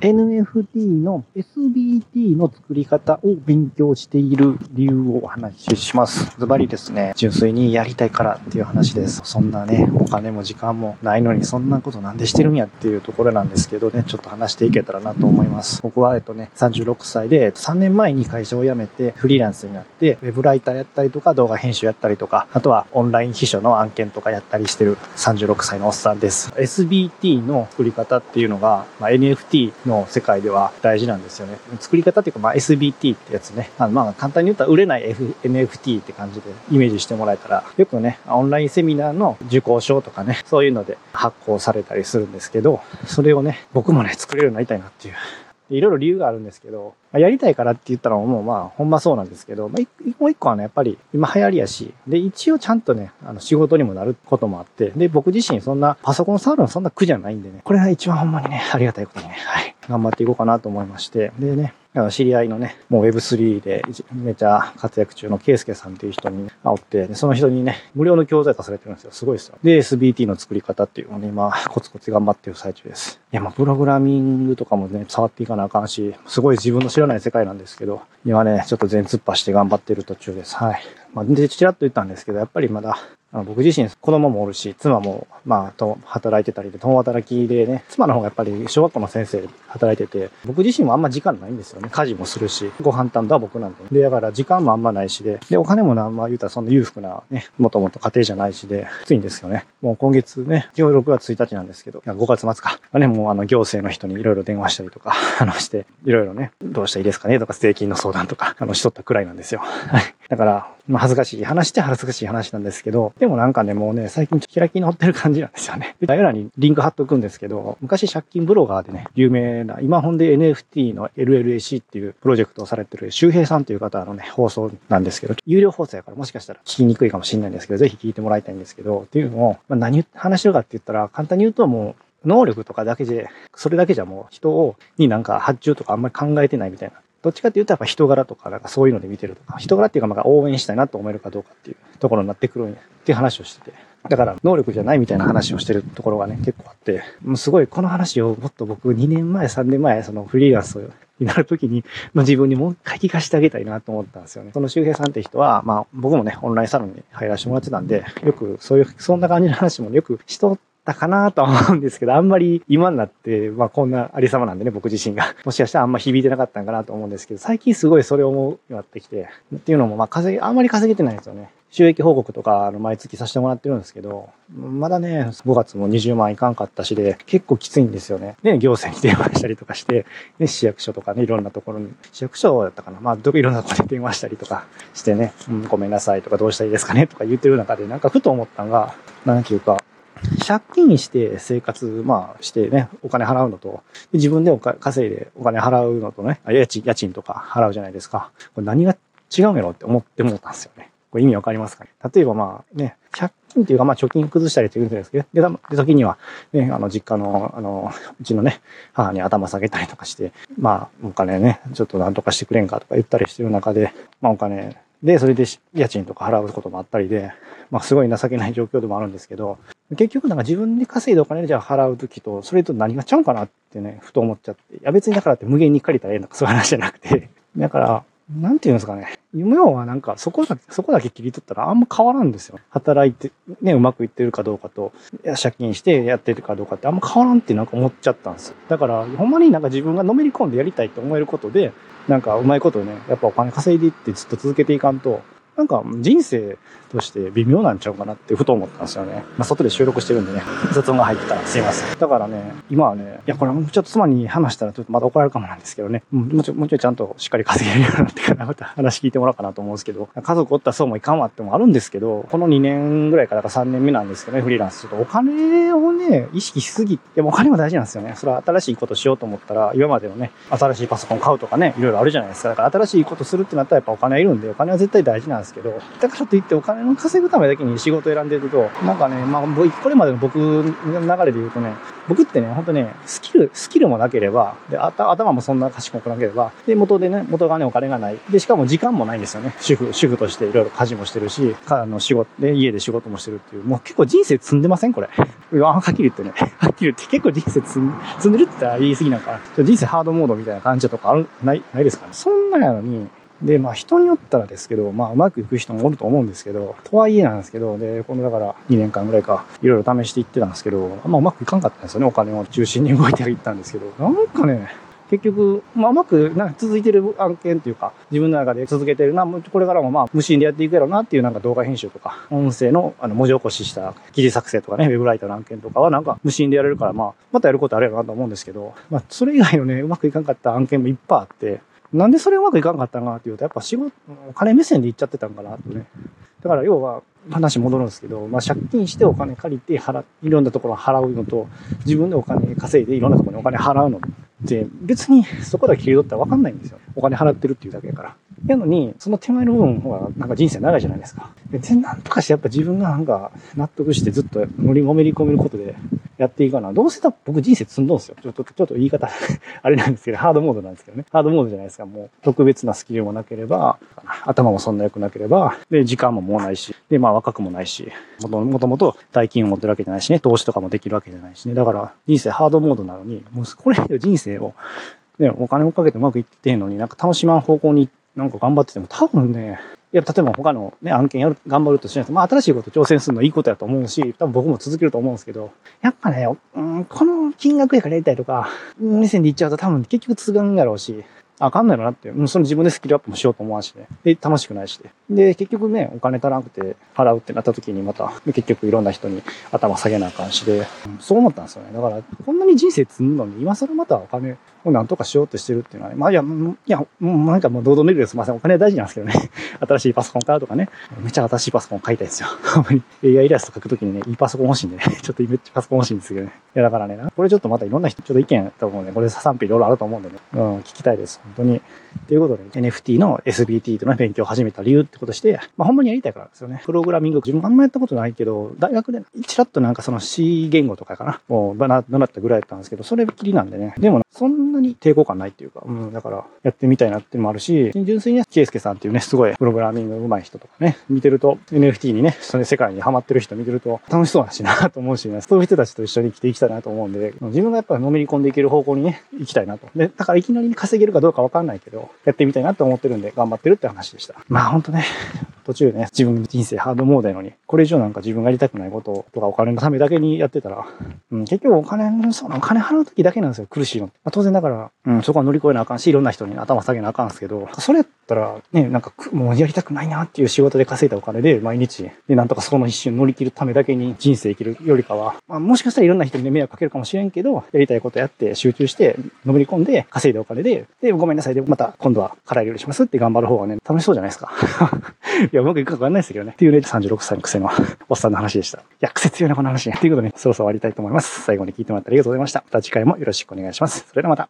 NFT の SBT の作り方を勉強している理由をお話しします。ズバリですね、純粋にやりたいからっていう話です。そんなね、お金も時間もないのにそんなことなんでしてるんやっていうところなんですけどね、ちょっと話していけたらなと思います。僕は、えっとね、36歳で3年前に会社を辞めてフリーランスになって、ウェブライターやったりとか動画編集やったりとか、あとはオンライン秘書の案件とかやったりしてる36歳のおっさんです。SBT の作り方っていうのが、まあ、NFT のの世界では大事なんですよね。作り方っていうか、まあ、SBT ってやつね。あのまあ、簡単に言ったら売れない F NFT って感じでイメージしてもらえたら、よくね、オンラインセミナーの受講証とかね、そういうので発行されたりするんですけど、それをね、僕もね、作れるようになりたいなっていういろいろ理由があるんですけど、やりたいからって言ったらもうまあ、ほんまそうなんですけど、まあ、もう一個はね、やっぱり今流行りやし、で、一応ちゃんとね、あの、仕事にもなることもあって、で、僕自身そんな、パソコン触るのそんな苦じゃないんでね、これが一番ほんまにね、ありがたいことにね、はい、頑張っていこうかなと思いまして、でね、あの知り合いのね、もう Web3 でめちゃ活躍中のケイスケさんっていう人に会って、その人にね、無料の教材化されてるんですよ。すごいですよ。で、SBT の作り方っていうのをね、今、コツコツ頑張ってる最中です。いや、まあ、プログラミングとかもね、触っていかなあかんし、すごい自分の知らない世界なんですけど、今ね、ちょっと全突破して頑張ってる途中です。はい。まあ、で、ちらっと言ったんですけど、やっぱりまだ僕自身子供もおるし、妻も、まあ、と、働いてたりで、共働きでね、妻の方がやっぱり小学校の先生働いてて、僕自身もあんま時間ないんですよね。家事もするし、ご飯担当は僕なんで、で、だから時間もあんまないしで、で、お金もな、ま言うたらそんな裕福なね、もともと家庭じゃないしで、きついんですよね。もう今月ね、今日6月1日なんですけど、5月末か。ね、もうあの行政の人にいろいろ電話したりとか、あのして、いろいろね、どうしたらいいですかねとか、税金の相談とか、あの、しとったくらいなんですよ。はい。だから、まあ恥ずかしい話って恥ずかしい話なんですけど、でもなんかね、もうね、最近開き直ってる感じなんですよね。概要欄にリンク貼っとくんですけど、昔借金ブロガーでね、有名な、今本で NFT の LLAC っていうプロジェクトをされてる周平さんという方のね、放送なんですけど、有料放送やからもしかしたら聞きにくいかもしれないんですけど、ぜひ聞いてもらいたいんですけど、っていうのを、まあ、何話してるかって言ったら、簡単に言うともう、能力とかだけで、それだけじゃもう人を、になんか発注とかあんまり考えてないみたいなどっちかっていうとやっぱ人柄とか、なんかそういうので見てるとか、人柄っていうかまあ応援したいなと思えるかどうかっていうところになってくるんやっていう話をしてて。だから能力じゃないみたいな話をしてるところがね、結構あって、もうすごいこの話をもっと僕2年前、3年前、そのフリーランスになるときに、まあ、自分にもう一回聞かせてあげたいなと思ったんですよね。その周平さんって人は、まあ僕もね、オンラインサロンに入らせてもらってたんで、よくそういう、そんな感じの 話もよくしとったかなとは思うんですけど、あんまり今になって、まあこんなありさまなんでね、僕自身が。もしかしたらあんま響いてなかったんかなと思うんですけど、最近すごいそれを思うようになってきて、っていうのも、まあ稼ぎ、あんまり稼げてないんですよね。収益報告とか、あの、毎月させてもらってるんですけど、まだね、5月も20万いかんかったしで、結構きついんですよね。で、行政に電話したりとかして、で、市役所とかね、いろんなところに、市役所だったかな。まあ、どいろんなところに電話したりとかしてね、うん、ごめんなさいとかどうしたらいいですかねとか言ってる中で、なんかふと思ったのが、なんていうか、借金して生活、まあしてね、お金払うのと、自分でお稼いでお金払うのとね、家賃、家賃とか払うじゃないですか。これ何が違うんやろって思って思ったんですよね。これ意味わかりますかね例えばまあね、借金っていうかまあ貯金崩したりって言うんですけど、で、で時にはね、あの実家の、あの、うちのね、母に頭下げたりとかして、まあお金ね、ちょっと何とかしてくれんかとか言ったりしてる中で、まあお金で、それで家賃とか払うこともあったりで、まあすごい情けない状況でもあるんですけど、結局なんか自分で稼いでお金でじゃあ払うときと、それと何がちゃうかなってね、ふと思っちゃって。いや別にだからって無限に借りたらええのかそういう話じゃなくて。だから、なんていうんですかね。要はなんかそこだけ、そこだけ切り取ったらあんま変わらんですよ。働いて、ね、うまくいってるかどうかと、いや借金してやってるかどうかってあんま変わらんってなんか思っちゃったんですよ。だから、ほんまになんか自分がのめり込んでやりたいって思えることで、なんかうまいことね、やっぱお金稼いでいってずっと続けていかんと、なんか人生として微妙なんちゃうかなってふと思ったんですよね。まあ、外で収録してるんでね、雑音が入ってたらすいません。だからね、今はね、いや、これもちょっと妻に話したらちょっとまだ怒られるかもなんですけどね、もうちょもうちょいちゃんとしっかり稼げるようになってからまた話聞いてもらおうかなと思うんですけど、家族おったらそうもいかんわってもあるんですけど、この2年ぐらいからか3年目なんですけどね、フリーランス。ちょっとお金をね、意識しすぎて、お金も大事なんですよね。それは新しいことしようと思ったら、今までのね、新しいパソコン買うとかね、いろいろあるじゃないですか。だから新しいことするってなったらやっぱお金いるんで、お金は絶対大事なんですですけど、だからといってお金の稼ぐためだけに仕事選んでると、なんかね、まあ、これまでの僕の流れで言うとね、僕ってね、ほんとね、スキル、スキルもなければ、で、頭もそんな賢くなければ、で、元でね、元がね、お金がない。で、しかも時間もないんですよね。主婦、主婦としていろいろ家事もしてるし、あの、仕事、で、家で仕事もしてるっていう、もう結構人生積んでません？これ。はっきり言ってね。はっきり言って結構人生積ん積んでるって言ったら言い過ぎなんか、人生ハードモードみたいな感じとかある、ない、ないですかね。そんなやのに、で、まあ人によったらですけど、まあうまくいく人もおると思うんですけど、とはいえなんですけど、で、このだから2年間ぐらいか、いろいろ試していってたんですけど、まあうまくいかんかったんですよね。お金を中心に動いていったんですけど、なんかね、結局、まあ、うまくなんか続いてる案件っていうか、自分の中で続けてるな、これからもまあ、無心でやっていくやろうなっていうなんか動画編集とか、音声のあの文字起こしした記事作成とかね、ウェブライターの案件とかはなんか無心でやれるから、まあ、またやることあるやろうなと思うんですけど、まあ、それ以外のね、うまくいかんかった案件もいっぱいあって、なんでそれうまくいかんかったんかっていうと、やっぱ仕事、お金目線でいっちゃってたんかなとね。だから要は、話戻るんですけど、まあ、借金してお金借りて払、いろんなところ払うのと、自分でお金稼いでいろんなところにお金払うのって、別にそこだけ切り取ったらわかんないんですよ。お金払ってるっていうだけやから。やのに、その手前の部分は、なんか人生長いじゃないですか。で、なんとかしてやっぱ自分がなんか納得してずっと乗り込めり込めることでやっていいかな。どうせだ僕人生積んどんすよ。ちょっと、ちょっと言い方 あれなんですけど、ハードモードなんですけどね。ハードモードじゃないですか。もう特別なスキルもなければ、頭もそんな良くなければ、で、時間ももうないし、で、まあ若くもないし、もともと大金を持ってるわけじゃないしね、投資とかもできるわけじゃないしね。だから人生ハードモードなのに、もうこれ以上人生を、ね、お金をかけてうまくいってんのになんか楽しまん方向になんか頑張ってても多分ね、や、例えば他のね、案件やる、頑張るとしないと、まあ新しいこと挑戦するのいいことやと思うし、多分僕も続けると思うんですけど、やっぱね、うん、この金額やからやりたいとか、目線で言っちゃうと多分結局続かんやろうし、あかんないのなって、うん、その自分でスキルアップもしようと思わんしね。で、楽しくないしで。で、結局ね、お金足らなくて払うってなった時にまた、結局いろんな人に頭下げなあかんしで、うん、そう思ったんですよね。だから、こんなに人生積むのに、今更またお金をなんとかしようとしてるっていうのはね、まあいや、いや、もうなんかもう堂々見るですいません。お金大事なんですけどね。新しいパソコン買うとかね。めっちゃ新しいパソコン買いたいですよ。AI イラスト書くときにね、いいパソコン欲しいんでね。ちょっとめっちゃパソコン欲しいんですけどね。いやだからね、これちょっとまたいろんな人、ちょっと意見と思うんで、これ賛否いろいろあると思うんでね。うん、聞きたいです。本当に。ということで、NFT の SBT というの勉強を始めた理由ってことして、まあほんまにやりたいからですよね。プログラミング、自分あんまやったことないけど、大学でちらっとなんかその C 言語とかかな。もう、習ったぐらいだったんですけど、それっきりなんでね。でも、そんなに抵抗感ないっていうか、うん、だからやってみたいなっていうのもあるし、純粋にね、ケイスケさんっていうね、すごいプログラミング上手い人とかね、見てると、NFT にね、その世界にハマってる人見てると楽しそうだしなと思うしね、そういう人たちと一緒に生きていきたいなと思うんで、自分がやっぱりのめり込んでいける方向にね、行きたいなと。で、だからいきなり稼げるかどうかわかんないけど、やってみたいなと思ってるんで、頑張ってるって話でした。まあほんとね、途中ね、自分の人生ハードモードやのに、これ以上なんか自分がやりたくないこととかお金のためだけにやってたら、うん、結局お金、そのお金払う時だけなんですよ、苦しいの。まあ、当然だから、うん、そこは乗り越えなあかんし、いろんな人に頭下げなあかんですけど、それやったら、ね、なんか、もうやりたくないなっていう仕事で稼いだお金で、毎日、で、なんとかそこの一瞬乗り切るためだけに人生生きるよりかは、まあ、もしかしたらいろんな人に、迷惑かけるかもしれんけど、やりたいことやって集中して、のめり込んで、稼いだお金で、で、ごめんなさいで、また今度は辛い料理しますって頑張る方がね、楽しそうじゃないですか。や、うまくいくかわかんないですけどね。っていうね、36歳の癖の おっさんの話でした。いや、癖強いな、この話。ということで、ね、そろそろ終わりたいと思います。最後に聞いてもらってありがとうございました。また次回もよろしくお願いします。それではまた。